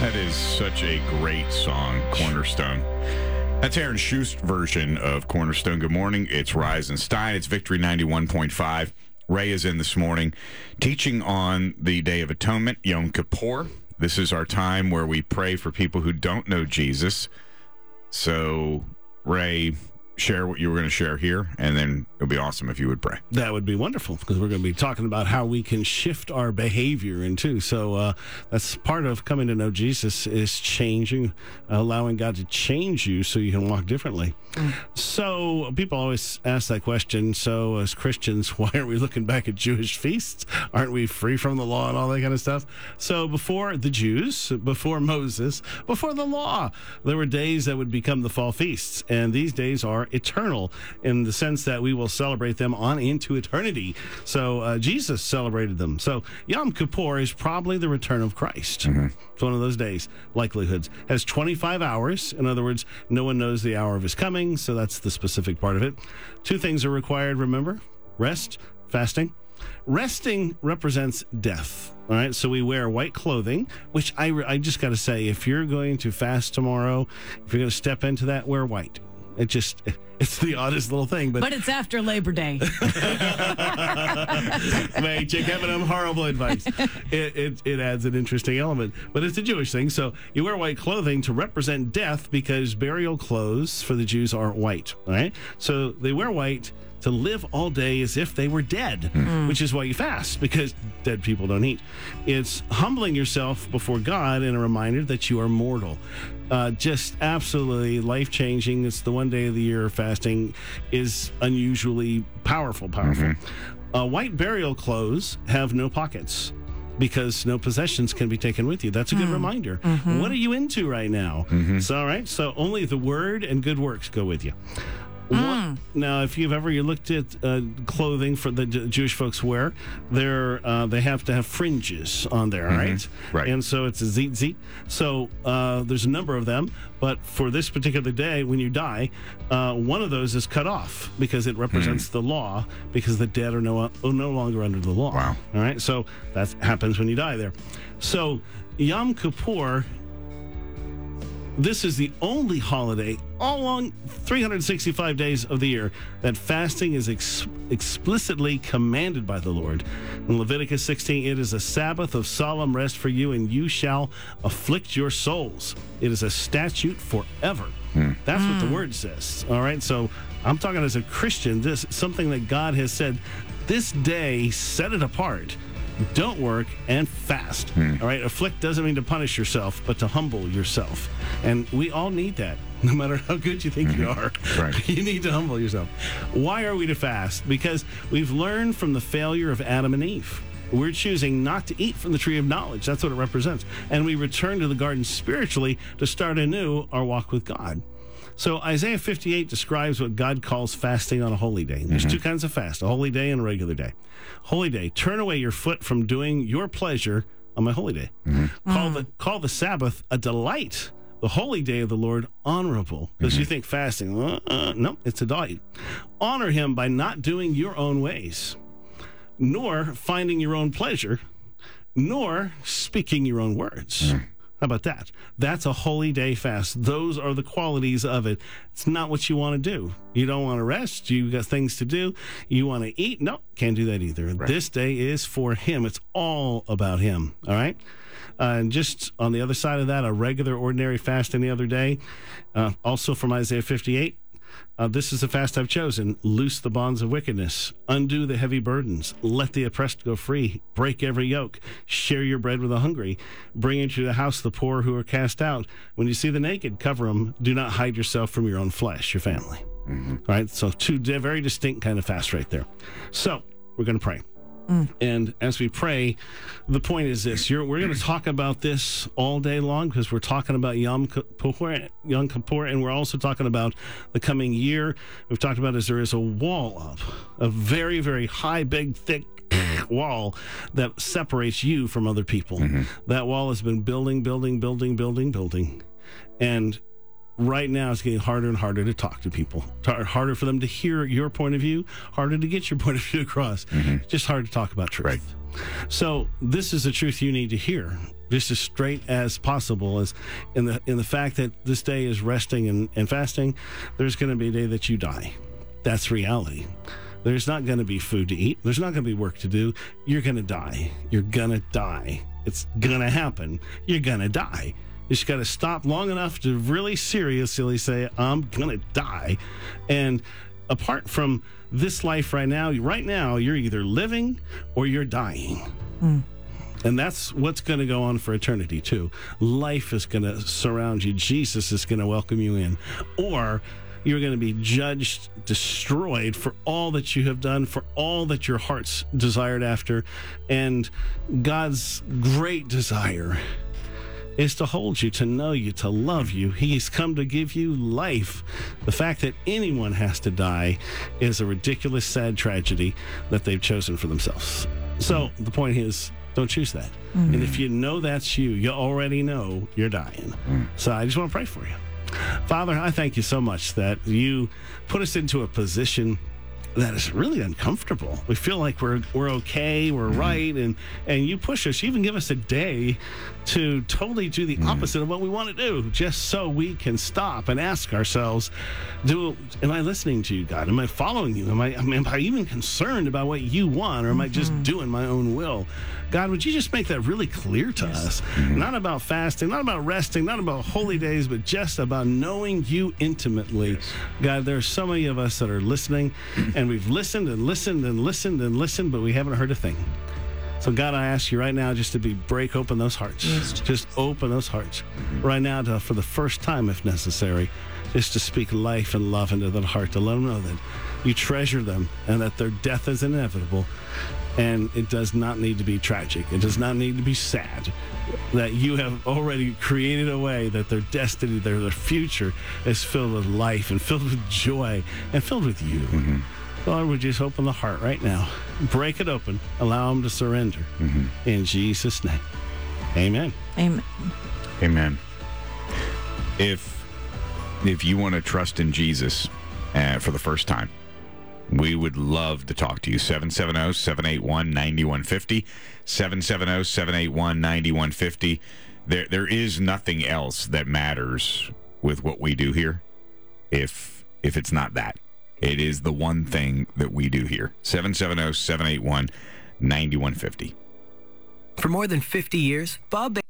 That is such a great song, Cornerstone. That's Aaron Shust version of Cornerstone. Good morning. It's Rise and Shine. It's Victory 91.5. Ray is in this morning teaching on the Day of Atonement, Yom Kippur. This is our time where we pray for people who don't know Jesus. So, Ray, share what you were going to share here, and then it would be awesome if you would pray. That would be wonderful because we're going to be talking about how we can shift our behavior and too. So uh, that's part of coming to know Jesus is changing, allowing God to change you so you can walk differently. Mm. So people always ask that question. So as Christians, why aren't we looking back at Jewish feasts? Aren't we free from the law and all that kind of stuff? So before the Jews, before Moses, before the law, there were days that would become the fall feasts, and these days are eternal in the sense that we will celebrate them on into eternity. So uh, Jesus celebrated them. So Yom Kippur is probably the return of Christ. Mm-hmm. It's one of those days, likelihoods. Has 25 hours. In other words, no one knows the hour of his coming. So that's the specific part of it. Two things are required, remember rest, fasting. Resting represents death. All right, so we wear white clothing, which I, I just got to say, if you're going to fast tomorrow, if you're going to step into that, wear white. It just it's the oddest little thing, but but it's after Labor Day. May Jake having them horrible advice. It, it, it adds an interesting element, but it's a Jewish thing. So you wear white clothing to represent death because burial clothes for the Jews aren't white. Right, so they wear white to live all day as if they were dead, mm. which is why you fast, because dead people don't eat. It's humbling yourself before God and a reminder that you are mortal. Uh, just absolutely life changing. It's the one day of the year fasting is unusually powerful, powerful. Mm-hmm. Uh, white burial clothes have no pockets because no possessions can be taken with you. That's a good mm. reminder. Mm-hmm. What are you into right now? Mm-hmm. So, all right. So, only the word and good works go with you. Mm. now, if you've ever you looked at uh, clothing for the J- Jewish folks wear, they're uh, they have to have fringes on there, mm-hmm. right? Right. And so it's a tzitzit. So uh, there's a number of them, but for this particular day, when you die, uh, one of those is cut off because it represents mm. the law, because the dead are no are no longer under the law. Wow. All right. So that happens when you die there. So Yom Kippur this is the only holiday all along 365 days of the year that fasting is ex- explicitly commanded by the Lord. In Leviticus 16, it is a Sabbath of solemn rest for you, and you shall afflict your souls. It is a statute forever. Hmm. That's what the word says. All right. So I'm talking as a Christian, this something that God has said, this day set it apart don't work, and fast. Hmm. All right, afflict doesn't mean to punish yourself, but to humble yourself. And we all need that. No matter how good you think mm-hmm. you are, right. you need to humble yourself. Why are we to fast? Because we've learned from the failure of Adam and Eve. We're choosing not to eat from the tree of knowledge. That's what it represents. And we return to the garden spiritually to start anew our walk with God. So Isaiah 58 describes what God calls fasting on a holy day. There's mm-hmm. two kinds of fast, a holy day and a regular day. Holy day, turn away your foot from doing your pleasure on my holy day. Mm-hmm. Call the call the Sabbath a delight. The holy day of the Lord honorable, because mm-hmm. you think fasting, uh, uh, no, it's a delight. Honor him by not doing your own ways, nor finding your own pleasure, nor speaking your own words. Mm. How about that? That's a holy day fast. Those are the qualities of it. It's not what you want to do. You don't want to rest. You got things to do. You want to eat. No, can't do that either. Right. This day is for Him. It's all about Him. All right. Uh, and just on the other side of that, a regular, ordinary fast any other day. Uh, also from Isaiah 58, uh, this is the fast I've chosen. Loose the bonds of wickedness, undo the heavy burdens, let the oppressed go free, break every yoke, share your bread with the hungry, bring into the house the poor who are cast out. When you see the naked, cover them. Do not hide yourself from your own flesh, your family. Mm-hmm. Right? So, two very distinct kind of fast right there. So, we're going to pray. Mm. And as we pray, the point is this: we're going to talk about this all day long because we're talking about Yom Kippur, Yom Kippur, and we're also talking about the coming year. We've talked about is there is a wall up, a very, very high, big, thick wall that separates you from other people. Mm-hmm. That wall has been building, building, building, building, building, and right now it's getting harder and harder to talk to people. Harder for them to hear your point of view, harder to get your point of view across. Mm-hmm. Just hard to talk about truth. Right. So this is the truth you need to hear, just as straight as possible. As in the in the fact that this day is resting and, and fasting, there's going to be a day that you die. That's reality. There's not going to be food to eat. There's not going to be work to do. You're going to die. You're going to die. It's going to happen. You're going to die. You just got to stop long enough to really seriously say, I'm going to die. And apart from this life right now, right now, you're either living or you're dying. Hmm. And that's what's going to go on for eternity, too. Life is going to surround you, Jesus is going to welcome you in. Or you're going to be judged, destroyed for all that you have done, for all that your heart's desired after. And God's great desire is to hold you, to know you, to love you. He's come to give you life. The fact that anyone has to die is a ridiculous, sad tragedy that they've chosen for themselves. So the point is, don't choose that. Mm-hmm. And if you know that's you, you already know you're dying. Mm. So I just want to pray for you. Father, I thank you so much that you put us into a position that is really uncomfortable. We feel like we're we're okay, we're mm-hmm. right, and and you push us. You even give us a day to totally do the mm-hmm. opposite of what we want to do, just so we can stop and ask ourselves, do am I listening to you, God? Am I following you? Am I, am I even concerned about what you want, or am I just mm-hmm. doing my own will? God, would you just make that really clear to us? Not about fasting, not about resting, not about holy days, but just about knowing you intimately. God, there are so many of us that are listening, and we've listened and listened and listened and listened, but we haven't heard a thing. So God, I ask you right now just to be break open those hearts. Just open those hearts right now to, for the first time, if necessary, just to speak life and love into that heart to let them know that you treasure them and that their death is inevitable. And it does not need to be tragic. It does not need to be sad. That you have already created a way that their destiny, their, their future is filled with life and filled with joy and filled with you. Mm-hmm. Lord, would you just open the heart right now? Break it open. Allow them to surrender. In Jesus' name. Amen. Amen. Amen. If if you want to trust in Jesus uh, for the first time, we would love to talk to you. 770-781-9150. 770-781-9150. There there is nothing else that matters with what we do here if if it's not that. It is the one thing that we do here. 770-781-9150. For more than 50 years, Bob